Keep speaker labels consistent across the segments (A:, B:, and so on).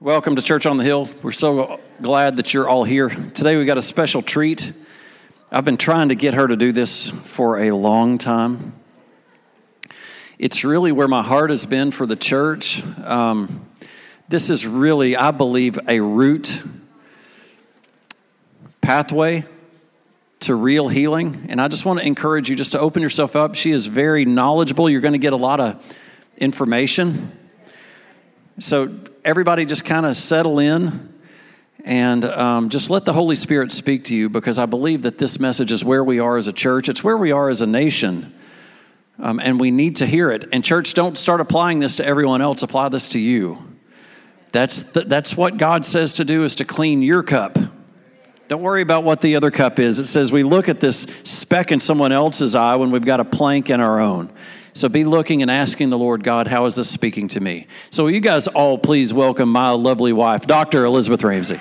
A: Welcome to Church on the Hill. We're so glad that you're all here. Today we got a special treat. I've been trying to get her to do this for a long time. It's really where my heart has been for the church. Um, this is really, I believe, a route pathway to real healing. And I just want to encourage you just to open yourself up. She is very knowledgeable. You're going to get a lot of information. So everybody just kind of settle in and um, just let the Holy Spirit speak to you because I believe that this message is where we are as a church, it's where we are as a nation. Um, and we need to hear it. And, church, don't start applying this to everyone else, apply this to you. That's, the, that's what God says to do is to clean your cup. Don't worry about what the other cup is. It says we look at this speck in someone else's eye when we've got a plank in our own. So be looking and asking the Lord God, how is this speaking to me? So you guys all please welcome my lovely wife, Dr. Elizabeth Ramsey.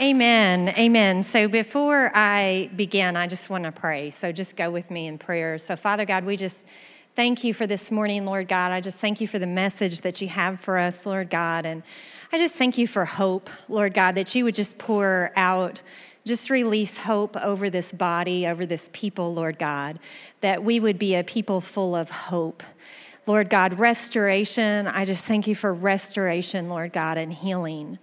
B: Amen. Amen. So before I begin, I just want to pray. So just go with me in prayer. So, Father God, we just thank you for this morning, Lord God. I just thank you for the message that you have for us, Lord God. And I just thank you for hope, Lord God, that you would just pour out just release hope over this body, over this people, Lord God, that we would be a people full of hope. Lord God, restoration, I just thank you for restoration, Lord God, and healing.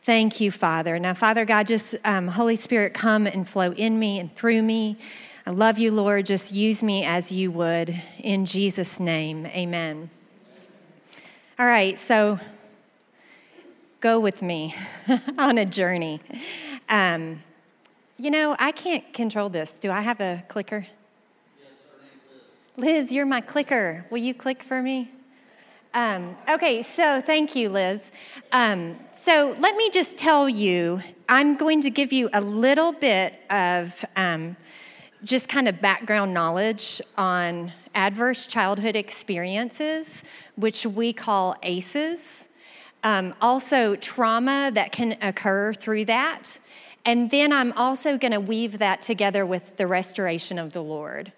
B: Thank you, Father. Now, Father God, just um, Holy Spirit, come and flow in me and through me. I love you, Lord. Just use me as you would. In Jesus' name, amen. All right, so go with me on a journey. Um, you know, I can't control this. Do I have a clicker?
A: Yes, Liz.
B: Liz, you're my clicker. Will you click for me? Um, okay, so thank you, Liz. Um, so let me just tell you, I'm going to give you a little bit of um, just kind of background knowledge on adverse childhood experiences, which we call ACEs. Um, also, trauma that can occur through that. And then I'm also going to weave that together with the restoration of the Lord.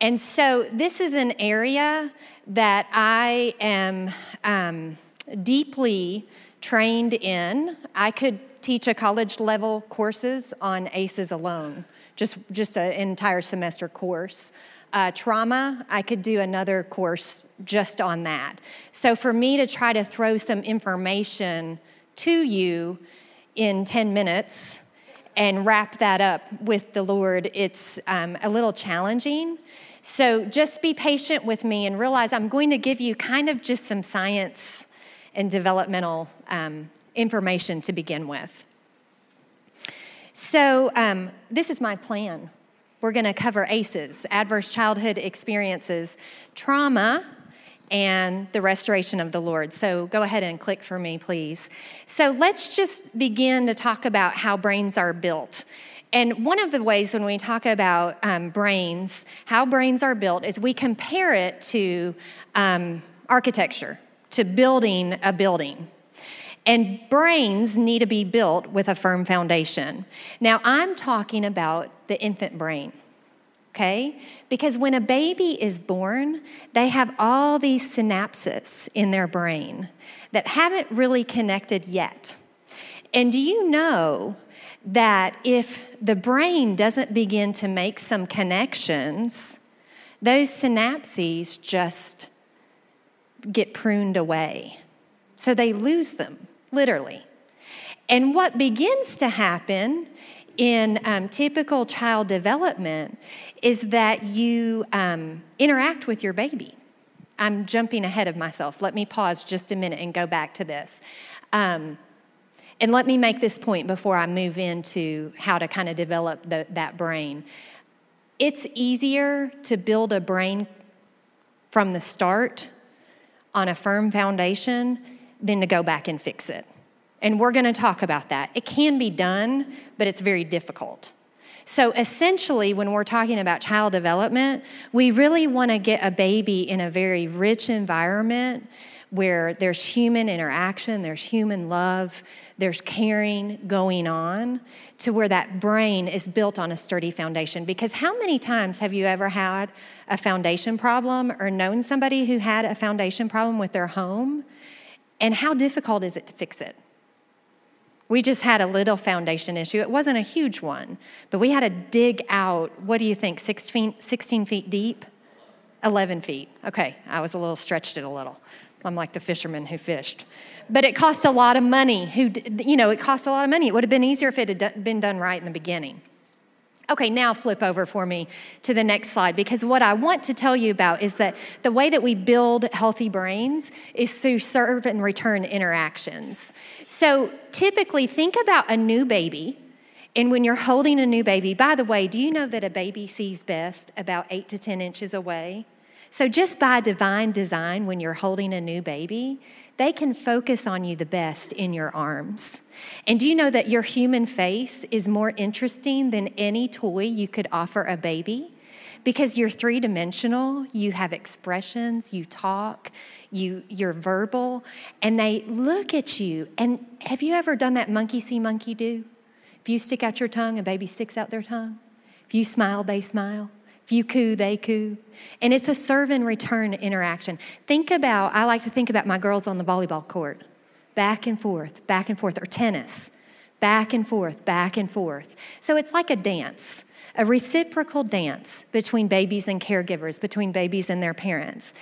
B: And so this is an area that I am um, deeply trained in. I could teach a college level courses on ACEs alone, just, just an entire semester course. Uh, trauma, I could do another course just on that. So for me to try to throw some information to you in 10 minutes and wrap that up with the Lord, it's um, a little challenging. So just be patient with me and realize I'm going to give you kind of just some science and developmental um, information to begin with. So, um, this is my plan. We're going to cover ACEs, adverse childhood experiences, trauma, and the restoration of the Lord. So go ahead and click for me, please. So let's just begin to talk about how brains are built. And one of the ways when we talk about um, brains, how brains are built, is we compare it to um, architecture, to building a building. And brains need to be built with a firm foundation. Now, I'm talking about the infant brain okay? Because when a baby is born, they have all these synapses in their brain that haven't really connected yet. And do you know that if the brain doesn't begin to make some connections, those synapses just get pruned away. So they lose them, literally. And what begins to happen in um, typical child development is that you um, interact with your baby. I'm jumping ahead of myself. Let me pause just a minute and go back to this. Um, and let me make this point before I move into how to kind of develop the, that brain. It's easier to build a brain from the start on a firm foundation than to go back and fix it. And we're going to talk about that. It can be done, but it's very difficult. So essentially, when we're talking about child development, we really want to get a baby in a very rich environment where there's human interaction, there's human love, there's caring going on, to where that brain is built on a sturdy foundation. Because how many times have you ever had a foundation problem or known somebody who had a foundation problem with their home? And how difficult is it to fix it? We just had a little foundation issue. It wasn't a huge one, but we had to dig out, what do you think, 16, 16 feet deep? 11 feet. Okay, I was a little stretched it a little. I'm like the fisherman who fished. But it cost a lot of money. Who, you know, it cost a lot of money. It would have been easier if it had been done right in the beginning. Okay, now flip over for me to the next slide because what I want to tell you about is that the way that we build healthy brains is through serve and return interactions. So typically, think about a new baby. And when you're holding a new baby, by the way, do you know that a baby sees best about eight to 10 inches away? So, just by divine design, when you're holding a new baby, they can focus on you the best in your arms. And do you know that your human face is more interesting than any toy you could offer a baby? Because you're three dimensional, you have expressions, you talk, you, you're verbal, and they look at you. And have you ever done that monkey see, monkey do? If you stick out your tongue, a baby sticks out their tongue. If you smile, they smile. If you coo, they coo. And it's a serve and return interaction. Think about, I like to think about my girls on the volleyball court back and forth, back and forth, or tennis, back and forth, back and forth. So it's like a dance, a reciprocal dance between babies and caregivers, between babies and their parents.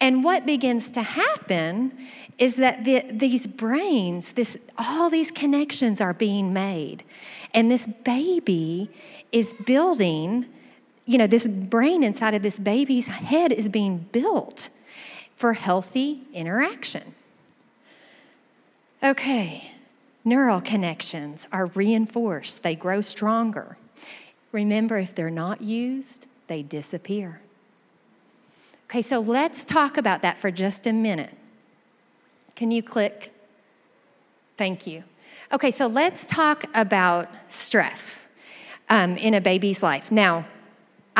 B: And what begins to happen is that the, these brains, this, all these connections are being made. And this baby is building you know, this brain inside of this baby's head is being built for healthy interaction. Okay, neural connections are reinforced, they grow stronger. Remember, if they're not used, they disappear. Okay, so let's talk about that for just a minute. Can you click? Thank you. Okay, so let's talk about stress um, in a baby's life. Now,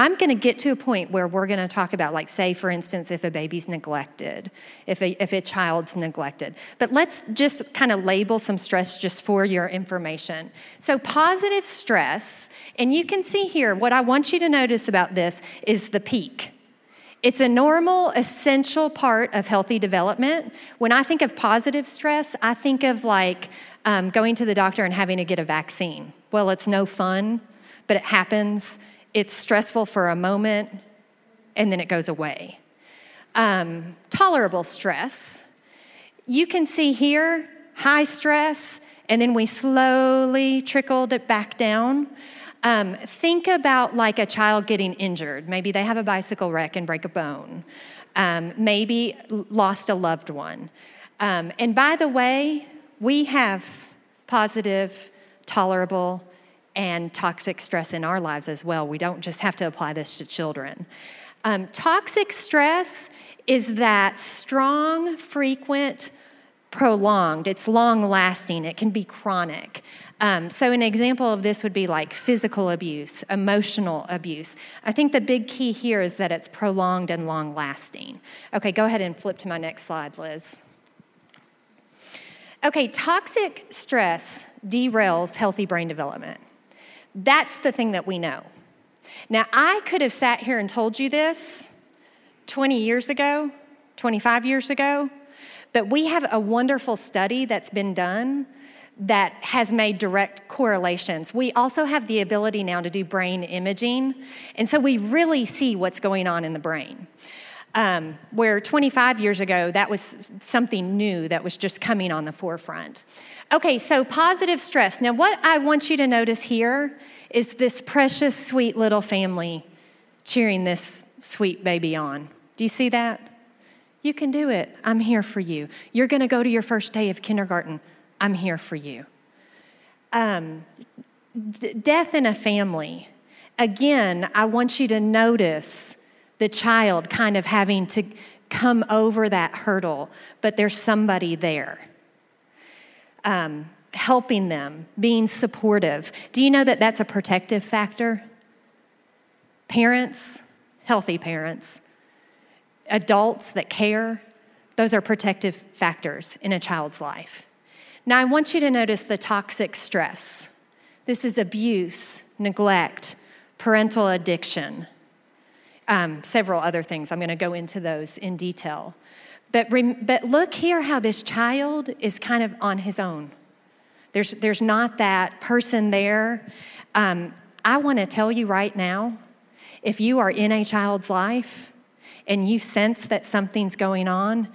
B: I'm going to get to a point where we're going to talk about, like, say, for instance, if a baby's neglected, if a, if a child's neglected. But let's just kind of label some stress just for your information. So, positive stress, and you can see here, what I want you to notice about this is the peak. It's a normal, essential part of healthy development. When I think of positive stress, I think of like um, going to the doctor and having to get a vaccine. Well, it's no fun, but it happens it's stressful for a moment and then it goes away. Um, tolerable stress. You can see here high stress, and then we slowly trickled it back down. Um, think about like a child getting injured. Maybe they have a bicycle wreck and break a bone. Um, maybe lost a loved one. Um, and by the way, we have positive, tolerable, and toxic stress in our lives as well. We don't just have to apply this to children. Um, toxic stress is that strong, frequent, prolonged, it's long lasting, it can be chronic. Um, so, an example of this would be like physical abuse, emotional abuse. I think the big key here is that it's prolonged and long lasting. Okay, go ahead and flip to my next slide, Liz. Okay, toxic stress derails healthy brain development. That's the thing that we know. Now, I could have sat here and told you this 20 years ago, 25 years ago, but we have a wonderful study that's been done that has made direct correlations. We also have the ability now to do brain imaging, and so we really see what's going on in the brain. Um, where 25 years ago, that was something new that was just coming on the forefront. Okay, so positive stress. Now, what I want you to notice here is this precious, sweet little family cheering this sweet baby on. Do you see that? You can do it. I'm here for you. You're going to go to your first day of kindergarten. I'm here for you. Um, d- death in a family. Again, I want you to notice the child kind of having to come over that hurdle, but there's somebody there um, helping them, being supportive. Do you know that that's a protective factor? Parents, healthy parents, adults that care, Those are protective factors in a child's life. Now, I want you to notice the toxic stress. This is abuse, neglect, parental addiction, um, several other things. I'm going to go into those in detail. But, but look here how this child is kind of on his own. There's, there's not that person there. Um, I want to tell you right now if you are in a child's life and you sense that something's going on,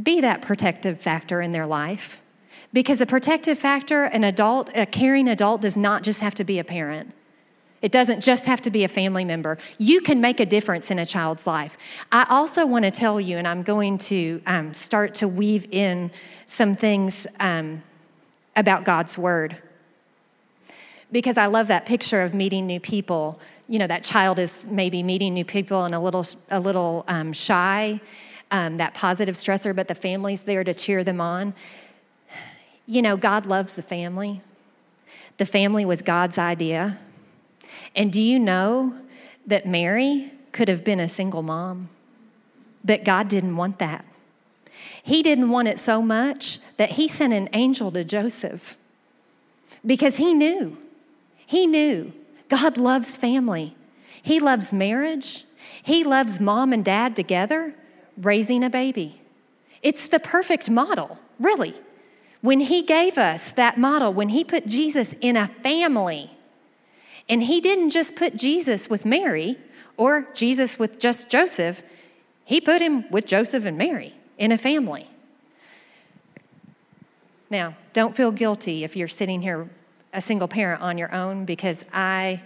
B: be that protective factor in their life. Because a protective factor, an adult, a caring adult, does not just have to be a parent. It doesn't just have to be a family member. You can make a difference in a child's life. I also want to tell you, and I'm going to um, start to weave in some things um, about God's Word. Because I love that picture of meeting new people. You know, that child is maybe meeting new people and a little, a little um, shy, um, that positive stressor, but the family's there to cheer them on. You know, God loves the family. The family was God's idea. And do you know that Mary could have been a single mom? But God didn't want that. He didn't want it so much that he sent an angel to Joseph because he knew, he knew God loves family. He loves marriage. He loves mom and dad together raising a baby. It's the perfect model, really. When he gave us that model, when he put Jesus in a family, and he didn't just put Jesus with Mary or Jesus with just Joseph, he put him with Joseph and Mary in a family. Now, don't feel guilty if you're sitting here a single parent on your own because I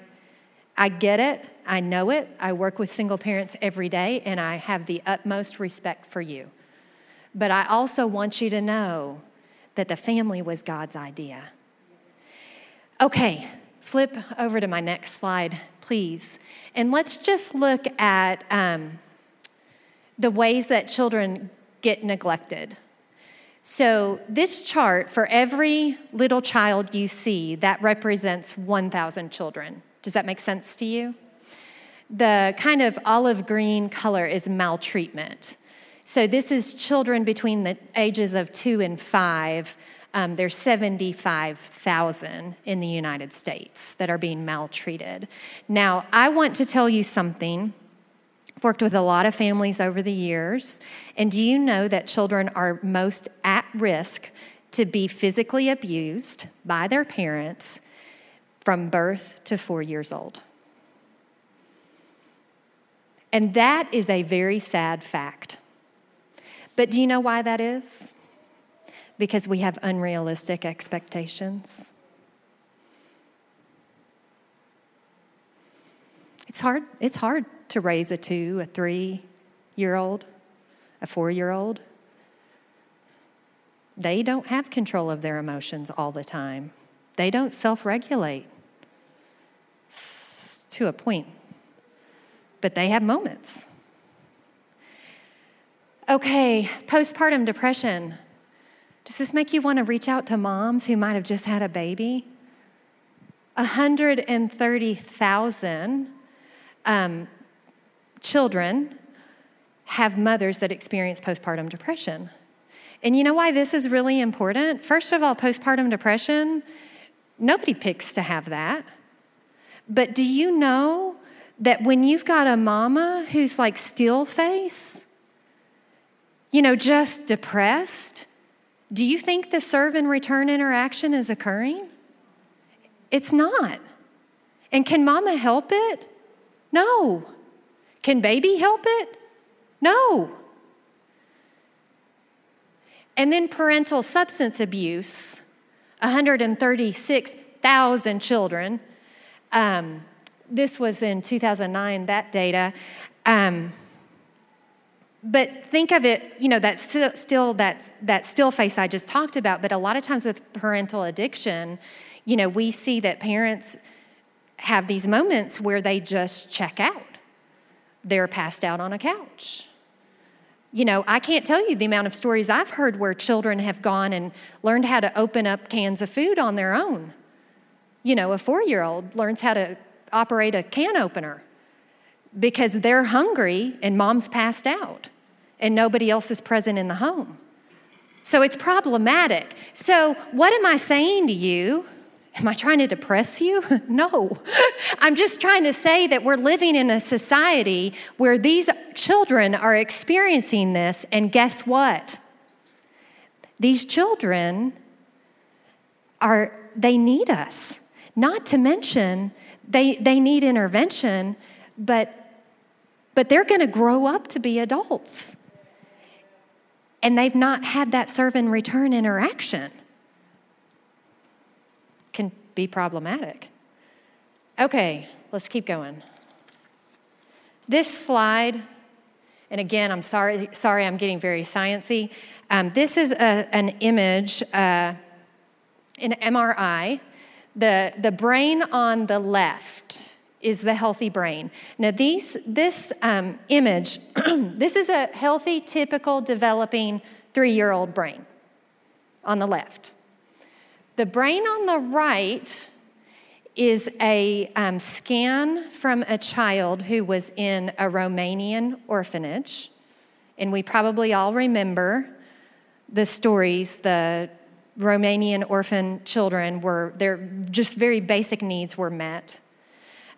B: I get it. I know it. I work with single parents every day and I have the utmost respect for you. But I also want you to know that the family was God's idea. Okay, flip over to my next slide, please. And let's just look at um, the ways that children get neglected. So, this chart, for every little child you see, that represents 1,000 children. Does that make sense to you? The kind of olive green color is maltreatment. So, this is children between the ages of two and five. Um, there's 75,000 in the United States that are being maltreated. Now, I want to tell you something I've worked with a lot of families over the years. And do you know that children are most at risk to be physically abused by their parents from birth to four years old? And that is a very sad fact. But do you know why that is? Because we have unrealistic expectations. It's hard. It's hard to raise a two, a three year old, a four year old. They don't have control of their emotions all the time, they don't self regulate to a point, but they have moments. Okay, postpartum depression. Does this make you want to reach out to moms who might have just had a baby? 130,000 um, children have mothers that experience postpartum depression. And you know why this is really important? First of all, postpartum depression, nobody picks to have that. But do you know that when you've got a mama who's like still face, you know, just depressed, do you think the serve and return interaction is occurring? It's not. And can mama help it? No. Can baby help it? No. And then parental substance abuse 136,000 children. Um, this was in 2009, that data. Um, but think of it, you know, that's still, still that's, that still face I just talked about. But a lot of times with parental addiction, you know, we see that parents have these moments where they just check out they're passed out on a couch. You know, I can't tell you the amount of stories I've heard where children have gone and learned how to open up cans of food on their own. You know, a four year old learns how to operate a can opener because they're hungry and mom's passed out. And nobody else is present in the home. So it's problematic. So, what am I saying to you? Am I trying to depress you? no. I'm just trying to say that we're living in a society where these children are experiencing this, and guess what? These children are, they need us. Not to mention, they, they need intervention, but, but they're to grow up to be adults. And they've not had that serve and return interaction can be problematic. Okay, let's keep going. This slide, and again, I'm sorry, sorry I'm getting very sciency. Um, this is a, an image, uh, an MRI. The, the brain on the left is the healthy brain. Now, these, this um, image, this is a healthy, typical, developing three year old brain on the left. The brain on the right is a um, scan from a child who was in a Romanian orphanage. And we probably all remember the stories. The Romanian orphan children were, their just very basic needs were met.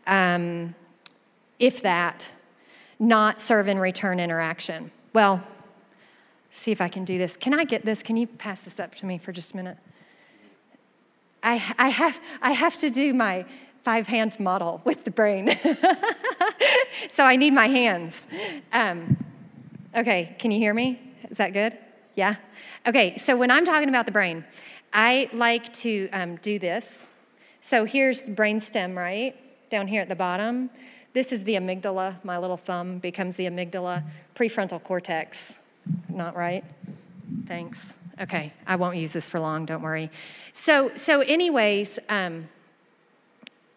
B: Um, if that, not serve and return interaction. Well, see if I can do this. Can I get this? Can you pass this up to me for just a minute? I, I, have, I have to do my five hand model with the brain. so I need my hands. Um, okay, can you hear me? Is that good? Yeah? Okay, so when I'm talking about the brain, I like to um, do this. So here's brain stem, right? Down here at the bottom. This is the amygdala. My little thumb becomes the amygdala. Prefrontal cortex. Not right? Thanks. Okay, I won't use this for long, don't worry. So, so anyways, um,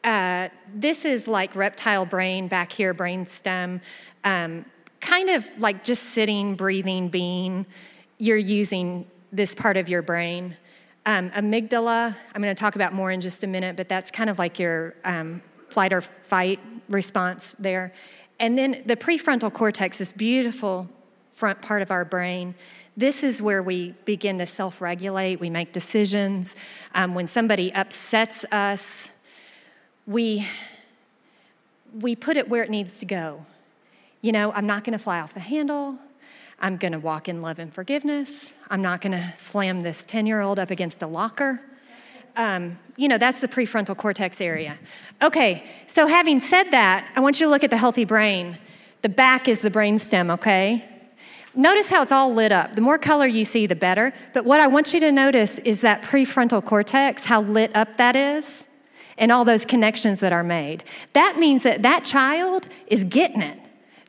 B: uh, this is like reptile brain back here, brain stem, um, kind of like just sitting, breathing, being. You're using this part of your brain. Um, amygdala, I'm going to talk about more in just a minute, but that's kind of like your um, flight or fight response there. And then the prefrontal cortex, this beautiful front part of our brain, this is where we begin to self regulate, we make decisions. Um, when somebody upsets us, we, we put it where it needs to go. You know, I'm not going to fly off the handle. I'm going to walk in love and forgiveness. I'm not going to slam this 10 year old up against a locker. Um, you know, that's the prefrontal cortex area. Okay, so having said that, I want you to look at the healthy brain. The back is the brain stem, okay? Notice how it's all lit up. The more color you see, the better. But what I want you to notice is that prefrontal cortex, how lit up that is, and all those connections that are made. That means that that child is getting it.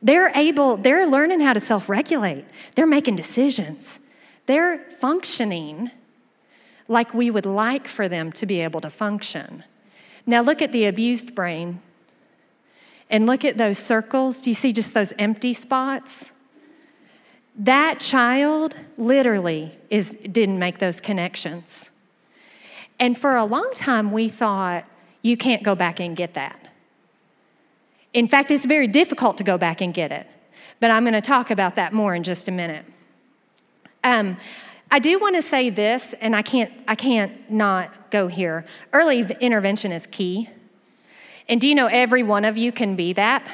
B: They're able, they're learning how to self regulate, they're making decisions, they're functioning like we would like for them to be able to function. Now, look at the abused brain and look at those circles. Do you see just those empty spots? That child literally is, didn't make those connections. And for a long time, we thought, you can't go back and get that. In fact, it's very difficult to go back and get it. But I'm going to talk about that more in just a minute. Um, I do want to say this, and I can't, I can't not go here. Early intervention is key. And do you know every one of you can be that?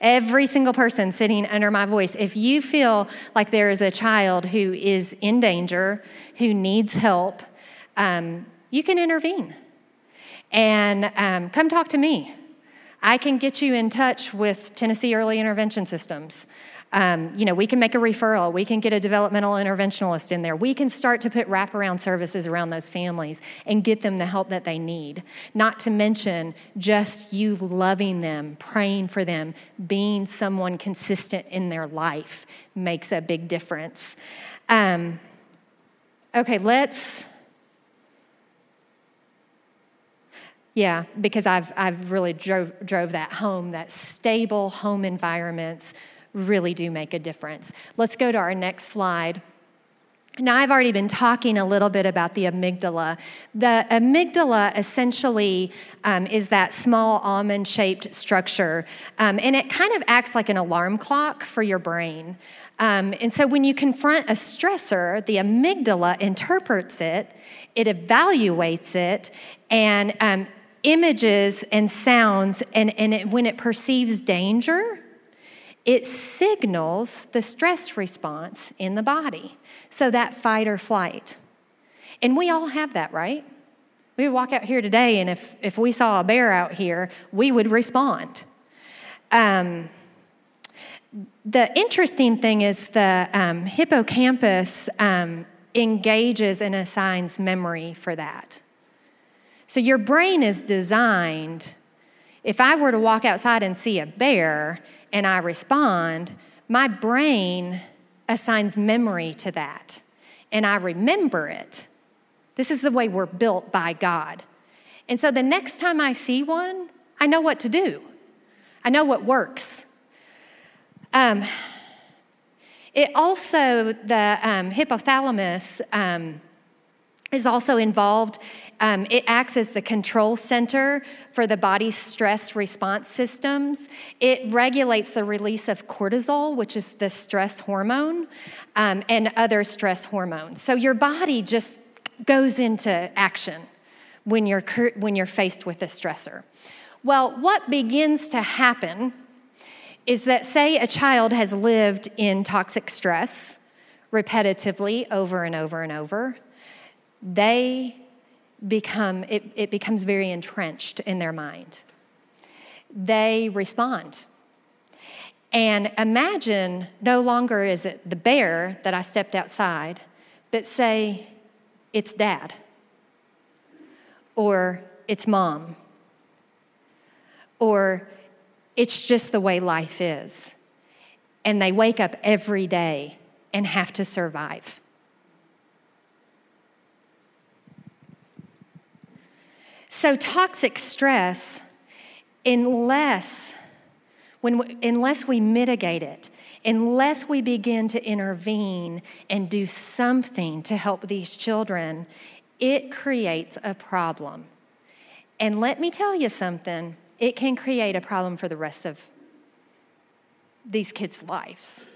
B: Every single person sitting under my voice, if you feel like there is a child who is in danger, who needs help, um, you can intervene. And um, come talk to me. I can get you in touch with Tennessee Early Intervention Systems. Um, you know, we can make a referral. We can get a developmental interventionalist in there. We can start to put wraparound services around those families and get them the help that they need. Not to mention just you loving them, praying for them, being someone consistent in their life makes a big difference. Um, okay, let's. Yeah, because I've, I've really drove, drove that home, that stable home environments really do make a difference. Let's go to our next slide. Now, I've already been talking a little bit about the amygdala. The amygdala essentially um, is that small almond shaped structure, um, and it kind of acts like an alarm clock for your brain. Um, and so when you confront a stressor, the amygdala interprets it, it evaluates it, and um, images and sounds, and, and it, when it perceives danger, it signals the stress response in the body. So that fight or flight. And we all have that, right? We would walk out here today, and if, if we saw a bear out here, we would respond. Um, the interesting thing is the um, hippocampus um, engages and assigns memory for that. So your brain is designed, if I were to walk outside and see a bear and I respond, my brain assigns memory to that and I remember it. This is the way we're built by God. And so the next time I see one, I know what to do, I know what works. Um, it also, the um, hypothalamus um, is also involved. Um, it acts as the control center for the body's stress response systems. It regulates the release of cortisol, which is the stress hormone, um, and other stress hormones. So your body just goes into action when you're, when you're faced with a stressor. Well, what begins to happen is that, say, a child has lived in toxic stress repetitively over and over and over, they become, it, it becomes very entrenched in their mind. They respond. And imagine no longer is it the bear that I stepped outside, but say it's dad or it's mom or it's just the way life is. And they wake up every day and have to survive. So, toxic stress, unless, when, unless we mitigate it, unless we begin to intervene and do something to help these children, it creates a problem. And let me tell you something it can create a problem for the rest of these kids' lives.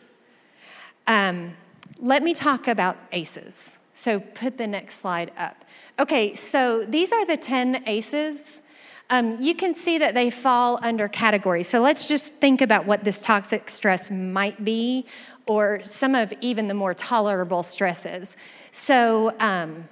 B: Um, let me talk about ACEs. So put the next slide up. Okay, so these are the 10 ACEs. Um, you can see that they fall under categories. So let's just think about what this toxic stress might be, or some of even the more tolerable stresses. So, um,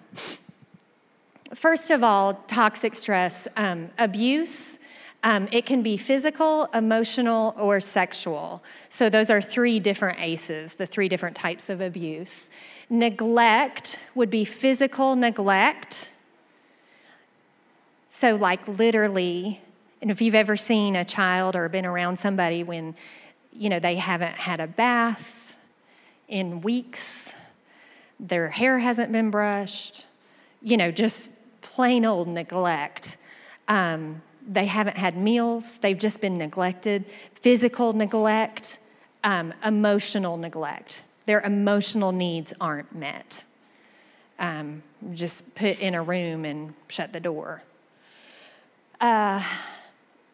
B: first of all, toxic stress, um, abuse, um, it can be physical, emotional, or sexual. So, those are three different ACEs, the three different types of abuse. Neglect would be physical neglect. So, like literally, and if you've ever seen a child or been around somebody when, you know, they haven't had a bath in weeks, their hair hasn't been brushed, you know, just plain old neglect. Um, they haven't had meals, they've just been neglected, physical neglect, um, emotional neglect. Their emotional needs aren't met. Um, just put in a room and shut the door. Uh,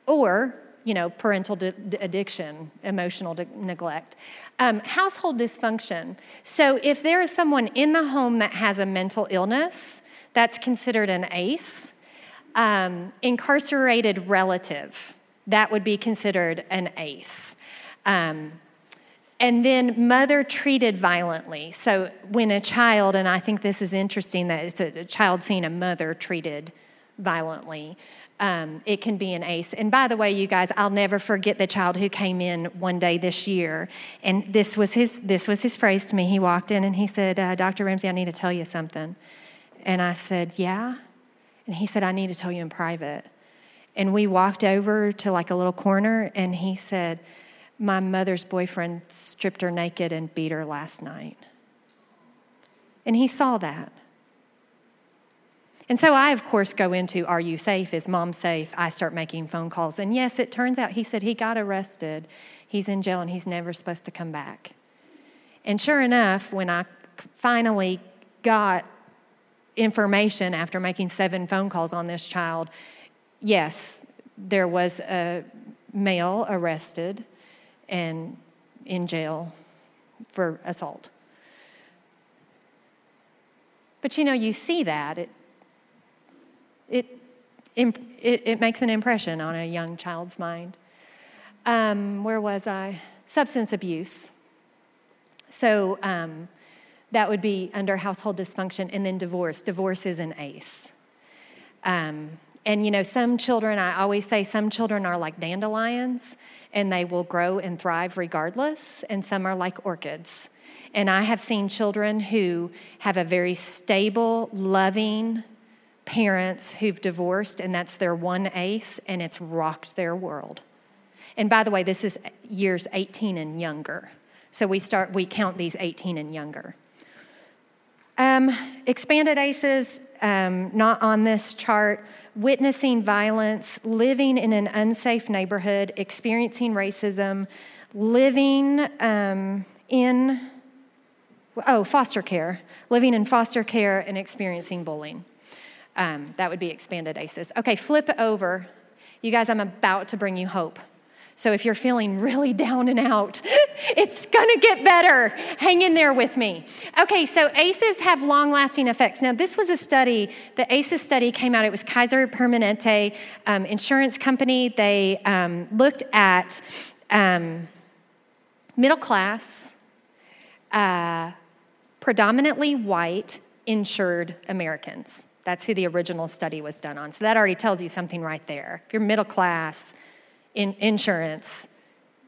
B: or, you know, parental addiction, emotional neglect. Um, household dysfunction. So, if there is someone in the home that has a mental illness, that's considered an ACE um, incarcerated relative, that would be considered an ACE. Um, and then mother treated violently. So when a child, and I think this is interesting that it's a, a child seeing a mother treated violently, um, it can be an ace. And by the way, you guys, I'll never forget the child who came in one day this year, and this was his this was his phrase to me. He walked in and he said, uh, "Dr. Ramsey, I need to tell you something." And I said, "Yeah." And he said, I need to tell you in private. And we walked over to like a little corner, and he said, My mother's boyfriend stripped her naked and beat her last night. And he saw that. And so I, of course, go into Are you safe? Is mom safe? I start making phone calls. And yes, it turns out he said he got arrested. He's in jail and he's never supposed to come back. And sure enough, when I finally got information after making seven phone calls on this child yes, there was a male arrested and in jail for assault. But you know, you see that, it, it, it, it makes an impression on a young child's mind. Um, where was I? Substance abuse. So um, that would be under household dysfunction, and then divorce. Divorce is an ACE. Um, and you know, some children, I always say some children are like dandelions and they will grow and thrive regardless, and some are like orchids. And I have seen children who have a very stable, loving parents who've divorced, and that's their one ace, and it's rocked their world. And by the way, this is years 18 and younger. So we start, we count these 18 and younger. Um, expanded ACEs, um, not on this chart, witnessing violence, living in an unsafe neighborhood, experiencing racism, living um, in, oh, foster care, living in foster care and experiencing bullying. Um, that would be expanded ACEs. Okay, flip over. You guys, I'm about to bring you hope. So if you're feeling really down and out, it's gonna get better. Hang in there with me. Okay, so ACEs have long lasting effects. Now, this was a study, the ACEs study came out, it was Kaiser Permanente um, Insurance Company. They um, looked at um, middle class, uh, predominantly white, insured Americans. That's who the original study was done on. So that already tells you something right there. If you're middle class, in insurance,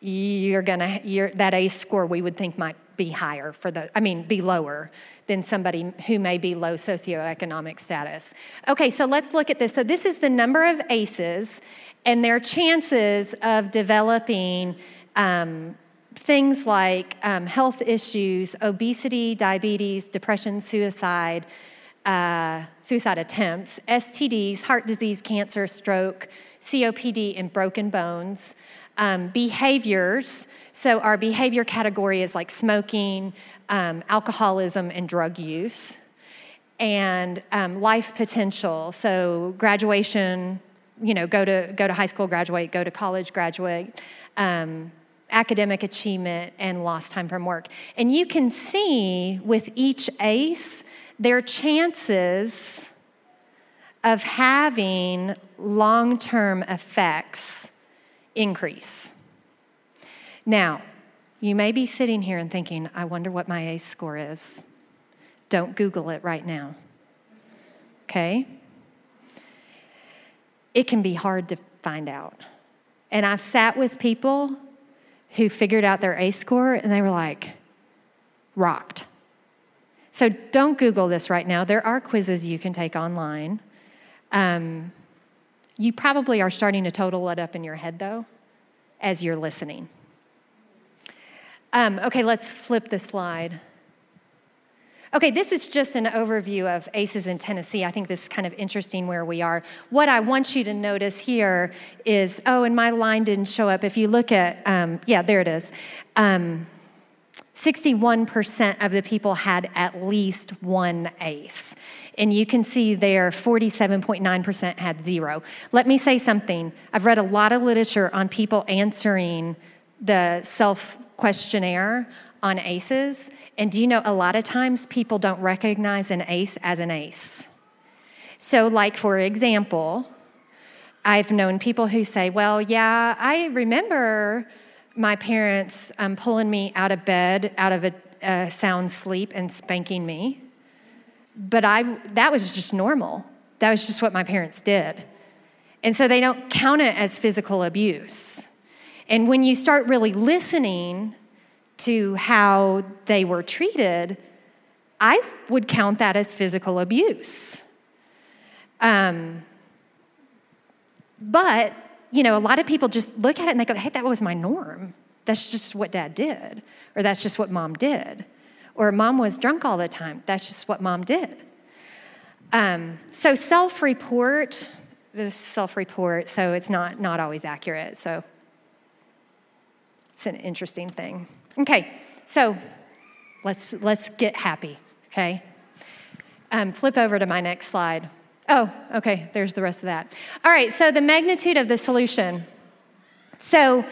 B: you're gonna you're, that ACE score we would think might be higher for the I mean be lower than somebody who may be low socioeconomic status. Okay, so let's look at this. So this is the number of ACEs and their chances of developing um, things like um, health issues, obesity, diabetes, depression, suicide, uh, suicide attempts, STDs, heart disease, cancer, stroke, COPD, and broken bones. Um, behaviors, so our behavior category is like smoking, um, alcoholism, and drug use. And um, life potential, so graduation, you know, go to, go to high school, graduate, go to college, graduate, um, academic achievement, and lost time from work. And you can see with each ACE, their chances of having long term effects increase. Now, you may be sitting here and thinking, I wonder what my ACE score is. Don't Google it right now. Okay? It can be hard to find out. And I've sat with people who figured out their ACE score and they were like, rocked. So don't Google this right now. There are quizzes you can take online. Um, you probably are starting to total it up in your head, though, as you're listening. Um, okay, let's flip the slide. Okay, this is just an overview of ACEs in Tennessee. I think this is kind of interesting where we are. What I want you to notice here is oh, and my line didn't show up. If you look at, um, yeah, there it is. Um, 61% of the people had at least one ACE. And you can see there 47.9% had zero. Let me say something. I've read a lot of literature on people answering the self questionnaire on ACEs. And do you know a lot of times people don't recognize an ACE as an ACE? So, like for example, I've known people who say, Well, yeah, I remember my parents um, pulling me out of bed, out of a, a sound sleep, and spanking me. But I, that was just normal. That was just what my parents did. And so they don't count it as physical abuse. And when you start really listening to how they were treated, I would count that as physical abuse. Um, but you know, a lot of people just look at it and they go, hey, that was my norm. That's just what dad did, or that's just what mom did, or mom was drunk all the time. That's just what mom did. Um, so self report, this self report, so it's not, not always accurate. So it's an interesting thing. Okay, so let's, let's get happy, okay? Um, flip over to my next slide. Oh, okay, there's the rest of that. All right, so the magnitude of the solution. So,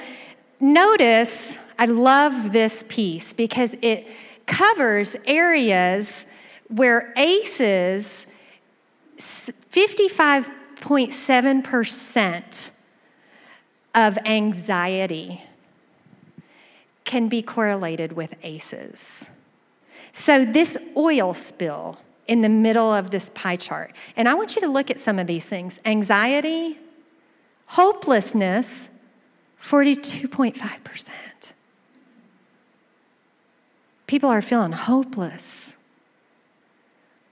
B: notice, I love this piece because it covers areas where ACEs, 55.7% of anxiety can be correlated with ACEs. So, this oil spill in the middle of this pie chart, and I want you to look at some of these things anxiety, hopelessness, 42.5%. People are feeling hopeless.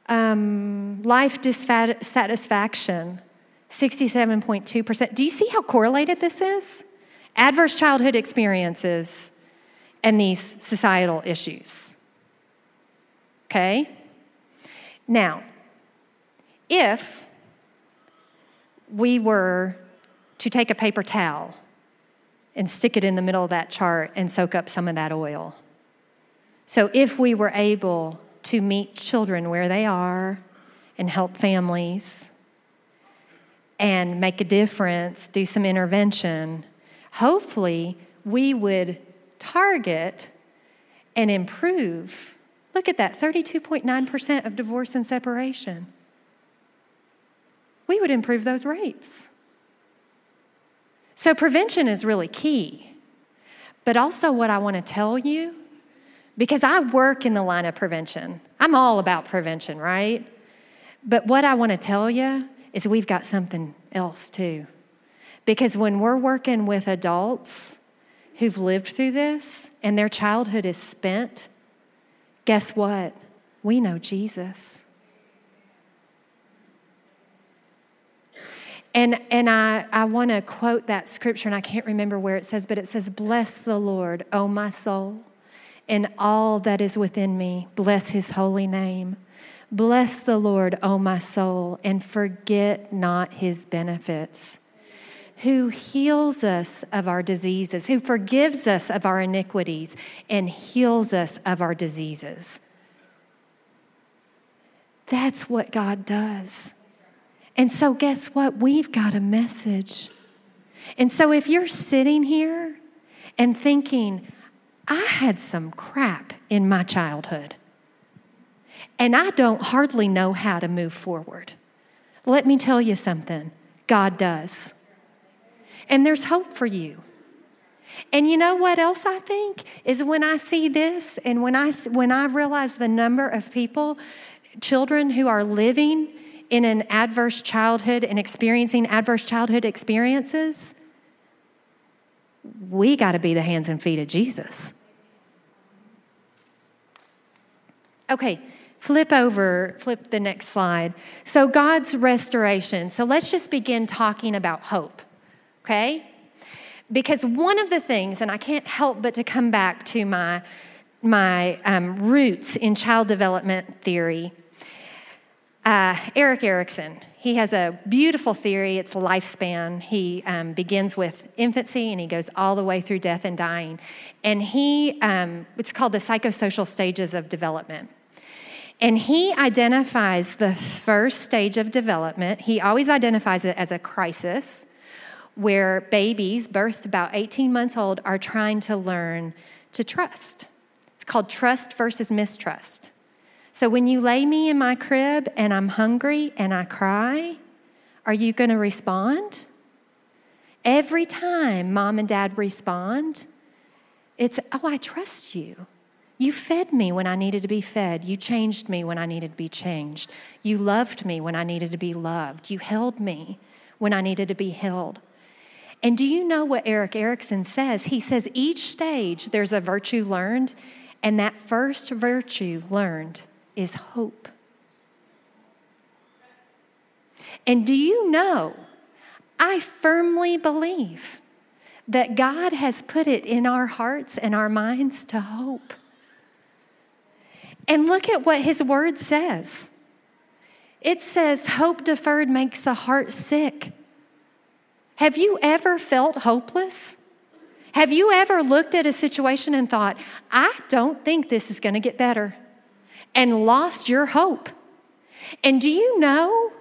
B: Um, life dissatisfaction, 67.2%. Do you see how correlated this is? Adverse childhood experiences and these societal issues. Okay? Now, if we were to take a paper towel and stick it in the middle of that chart and soak up some of that oil. So, if we were able to meet children where they are and help families and make a difference, do some intervention, hopefully we would target and improve. Look at that 32.9% of divorce and separation. We would improve those rates. So, prevention is really key. But also, what I want to tell you, because I work in the line of prevention, I'm all about prevention, right? But what I want to tell you is we've got something else too. Because when we're working with adults who've lived through this and their childhood is spent, guess what? We know Jesus. And, and I, I want to quote that scripture, and I can't remember where it says, but it says, Bless the Lord, O my soul, and all that is within me. Bless his holy name. Bless the Lord, O my soul, and forget not his benefits. Who heals us of our diseases, who forgives us of our iniquities, and heals us of our diseases. That's what God does. And so, guess what? We've got a message. And so, if you're sitting here and thinking, I had some crap in my childhood, and I don't hardly know how to move forward, let me tell you something God does. And there's hope for you. And you know what else I think is when I see this and when I, when I realize the number of people, children who are living in an adverse childhood and experiencing adverse childhood experiences, we got to be the hands and feet of Jesus. Okay, flip over, flip the next slide. So, God's restoration. So, let's just begin talking about hope, okay? Because one of the things, and I can't help but to come back to my, my um, roots in child development theory uh, Erik Erikson, he has a beautiful theory. It's lifespan. He um, begins with infancy and he goes all the way through death and dying. And he, um, it's called the psychosocial stages of development. And he identifies the first stage of development, he always identifies it as a crisis where babies, birthed about 18 months old, are trying to learn to trust. It's called trust versus mistrust. So when you lay me in my crib and I'm hungry and I cry, are you going to respond? Every time mom and dad respond, it's, oh, I trust you. You fed me when I needed to be fed. You changed me when I needed to be changed. You loved me when I needed to be loved. You held me when I needed to be held. And do you know what Erik Erikson says? He says each stage there's a virtue learned, and that first virtue learned is hope. And do you know, I firmly believe that God has put it in our hearts and our minds to hope. And look at what his word says it says, Hope deferred makes the heart sick. Have you ever felt hopeless? Have you ever looked at a situation and thought, I don't think this is going to get better? and lost your hope. And do you know,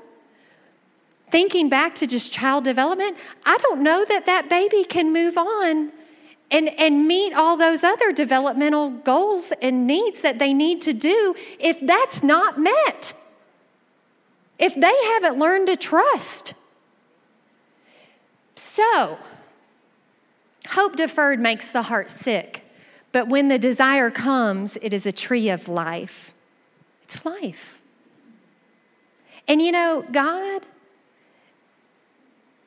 B: thinking back to just child development, I don't know that that baby can move on and, and meet all those other developmental goals and needs that they need to do if that's not met? If they haven't learned to trust? So, hope deferred makes the heart sick, but when the desire comes, it is a tree of life. It's life. And you know, God,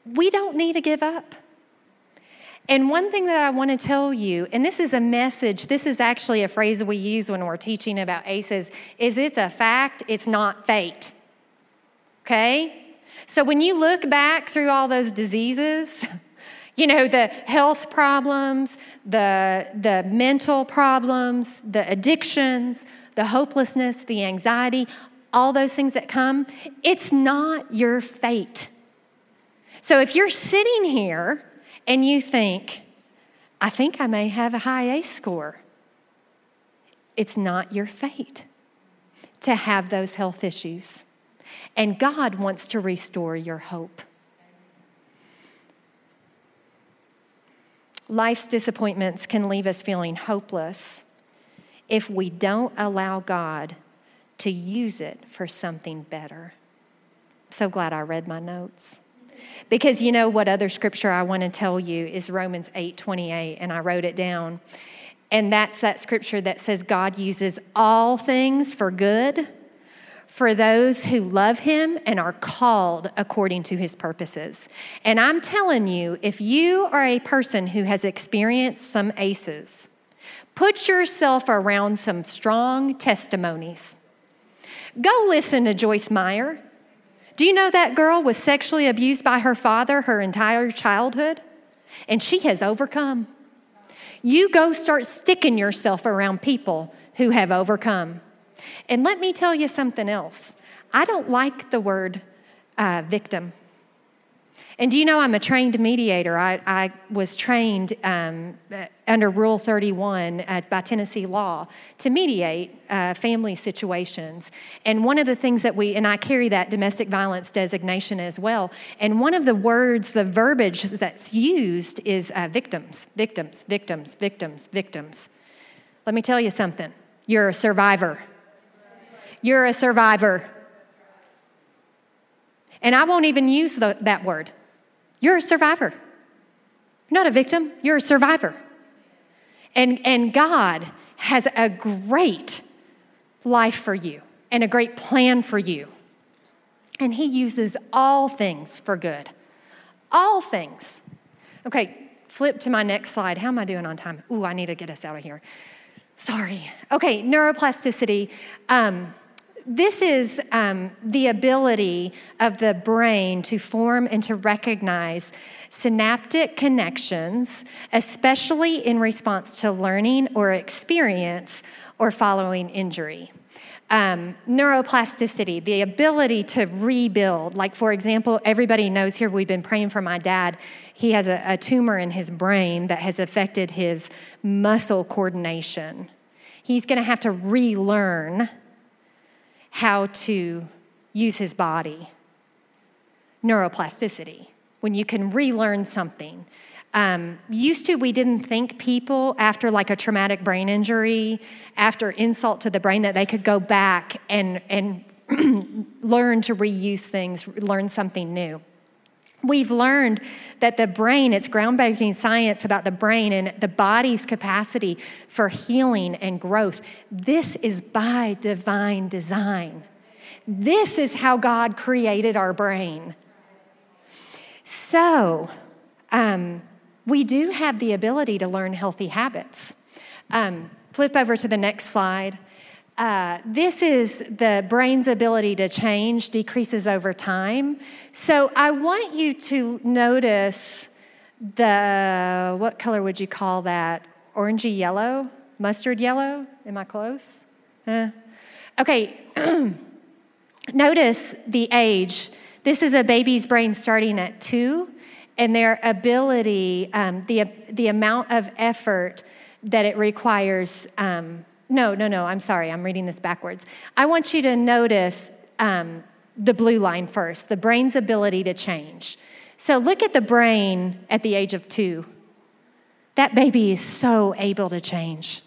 B: we don't need to give up. And one thing that I want to tell you, and this is a message, this is actually a phrase we use when we're teaching about ACEs, is it's a fact, it's not fate. Okay? So when you look back through all those diseases, you know, the health problems, the, the mental problems, the addictions, the hopelessness, the anxiety, all those things that come, it's not your fate. So if you're sitting here and you think, I think I may have a high ACE score, it's not your fate to have those health issues. And God wants to restore your hope. Life's disappointments can leave us feeling hopeless if we don't allow God to use it for something better. So glad I read my notes. Because you know what other scripture I want to tell you is Romans 8 28, and I wrote it down. And that's that scripture that says God uses all things for good for those who love him and are called according to his purposes. And I'm telling you, if you are a person who has experienced some ACEs, put yourself around some strong testimonies. Go listen to Joyce Meyer. Do you know that girl was sexually abused by her father her entire childhood? And she has overcome. You go start sticking yourself around people who have overcome. And let me tell you something else. I don't like the word uh, victim. And do you know I'm a trained mediator? I, I was trained um, under Rule 31 at, by Tennessee law to mediate uh, family situations. And one of the things that we, and I carry that domestic violence designation as well, and one of the words, the verbiage that's used is uh, victims, victims, victims, victims, victims. Let me tell you something you're a survivor. You're a survivor. And I won't even use the, that word. You're a survivor. You're not a victim, you're a survivor. And, and God has a great life for you and a great plan for you. And He uses all things for good. All things. Okay, flip to my next slide. How am I doing on time? Ooh, I need to get us out of here. Sorry. Okay, neuroplasticity. Um, this is um, the ability of the brain to form and to recognize synaptic connections, especially in response to learning or experience or following injury. Um, neuroplasticity, the ability to rebuild. Like, for example, everybody knows here we've been praying for my dad. He has a, a tumor in his brain that has affected his muscle coordination. He's going to have to relearn how to use his body. Neuroplasticity, when you can relearn something. Um, used to, we didn't think people after like a traumatic brain injury, after insult to the brain, that they could go back and, and learn to reuse things, learn something new. We've learned that the brain, it's groundbreaking science about the brain and the body's capacity for healing and growth. This is by divine design. This is how God created our brain. So, um, we do have the ability to learn healthy habits. Um, flip over to the next slide. Uh, this is the brain's ability to change decreases over time. So I want you to notice the, what color would you call that? Orangey yellow? Mustard yellow? Am I close? Okay, notice the age. This is a baby's brain starting at two, and their ability, um, the, the amount of effort that it requires. Um, no, no, no, I'm sorry, I'm reading this backwards. I want you to notice um, the blue line first the brain's ability to change. So look at the brain at the age of two. that baby is so able to change.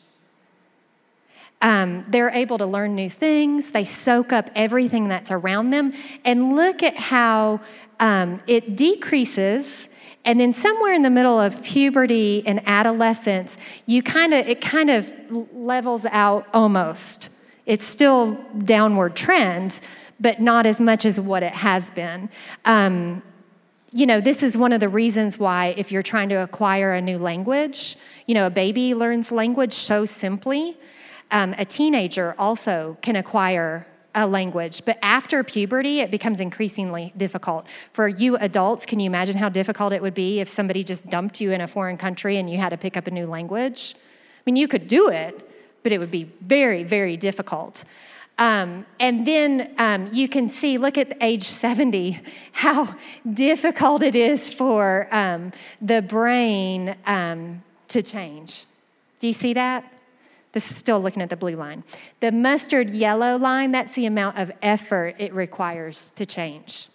B: Um, they're able to learn new things. They soak up everything that's around them. And look at how um, it decreases. And then somewhere in the middle of puberty and adolescence, you kind of it kind of levels out almost. It's still downward trend, but not as much as what it has been. Um, you know, this is one of the reasons why, if you're trying to acquire a new language, you know, a baby learns language so simply. Um, a teenager also can acquire a language, but after puberty, it becomes increasingly difficult. For you adults, can you imagine how difficult it would be if somebody just dumped you in a foreign country and you had to pick up a new language? I mean, you could do it, but it would be very, very difficult. Um, and then um, you can see, look at age 70, how difficult it is for um, the brain um, to change. Do you see that? This is still looking at the blue line. The mustard yellow line, that's the amount of effort it requires to change.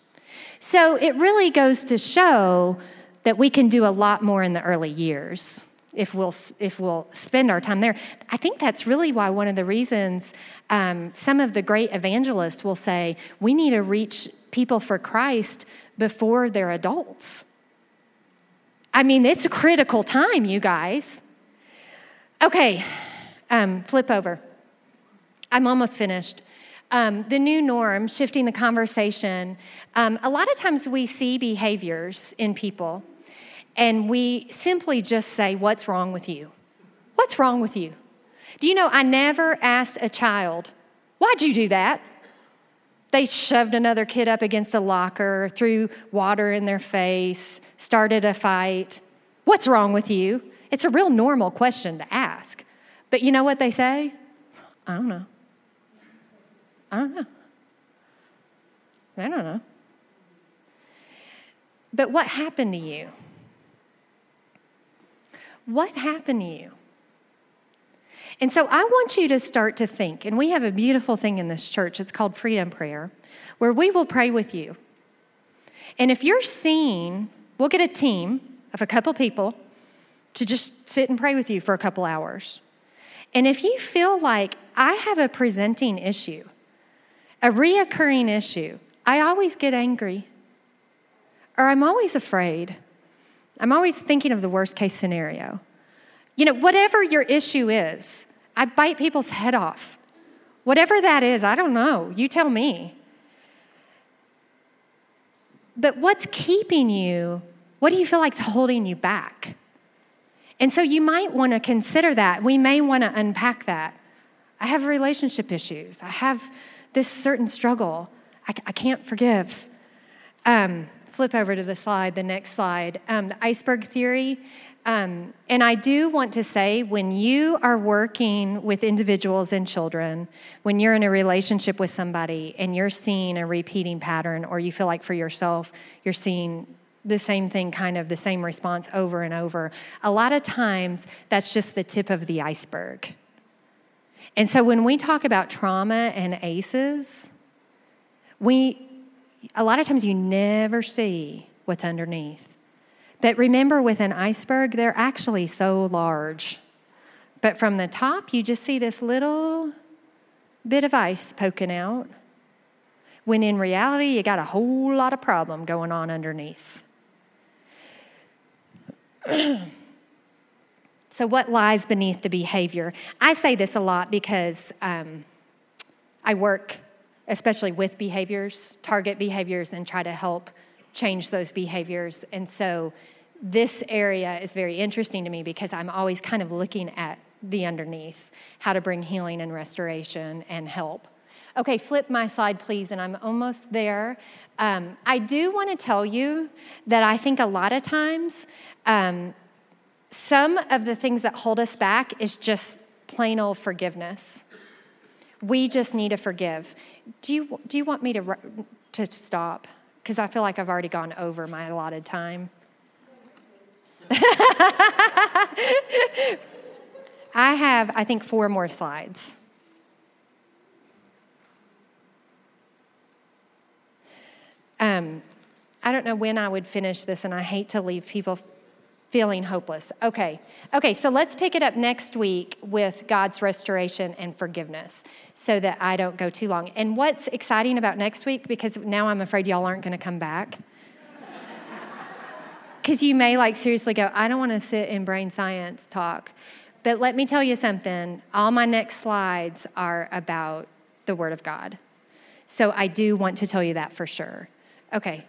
B: So it really goes to show that we can do a lot more in the early years if we'll, if we'll spend our time there. I think that's really why one of the reasons um, some of the great evangelists will say we need to reach people for Christ before they're adults. I mean, it's a critical time, you guys. Okay, um, flip over. I'm almost finished. Um, the new norm, shifting the conversation. Um, a lot of times we see behaviors in people and we simply just say, What's wrong with you? What's wrong with you? Do you know, I never asked a child, Why'd you do that? They shoved another kid up against a locker, threw water in their face, started a fight. What's wrong with you? It's a real normal question to ask. But you know what they say? I don't know. I don't know. I don't know. But what happened to you? What happened to you? And so I want you to start to think, and we have a beautiful thing in this church. It's called Freedom Prayer, where we will pray with you. And if you're seeing, we'll get a team of a couple people to just sit and pray with you for a couple hours. And if you feel like I have a presenting issue, a reoccurring issue, I always get angry, or I'm always afraid, I'm always thinking of the worst case scenario. You know, whatever your issue is, I bite people's head off. Whatever that is, I don't know. You tell me. But what's keeping you? What do you feel like's holding you back? And so you might want to consider that. We may want to unpack that. I have relationship issues. I have this certain struggle. I, I can't forgive. Um, flip over to the slide, the next slide. Um, the iceberg theory. Um, and I do want to say when you are working with individuals and children, when you're in a relationship with somebody and you're seeing a repeating pattern, or you feel like for yourself, you're seeing the same thing, kind of the same response over and over, a lot of times that's just the tip of the iceberg. And so when we talk about trauma and ACEs, we, a lot of times you never see what's underneath. But remember, with an iceberg, they're actually so large. But from the top, you just see this little bit of ice poking out, when in reality, you got a whole lot of problem going on underneath. so, what lies beneath the behavior? I say this a lot because um, I work especially with behaviors, target behaviors, and try to help change those behaviors. And so, this area is very interesting to me because I'm always kind of looking at the underneath, how to bring healing and restoration and help. Okay, flip my slide, please, and I'm almost there. Um, I do want to tell you that I think a lot of times um, some of the things that hold us back is just plain old forgiveness. We just need to forgive. Do you, do you want me to, to stop? Because I feel like I've already gone over my allotted time. I have, I think, four more slides. Um, I don't know when I would finish this, and I hate to leave people feeling hopeless. Okay. Okay, so let's pick it up next week with God's restoration and forgiveness so that I don't go too long. And what's exciting about next week, because now I'm afraid y'all aren't going to come back. Because you may like seriously go, I don't want to sit in brain science talk. But let me tell you something all my next slides are about the Word of God. So I do want to tell you that for sure. Okay,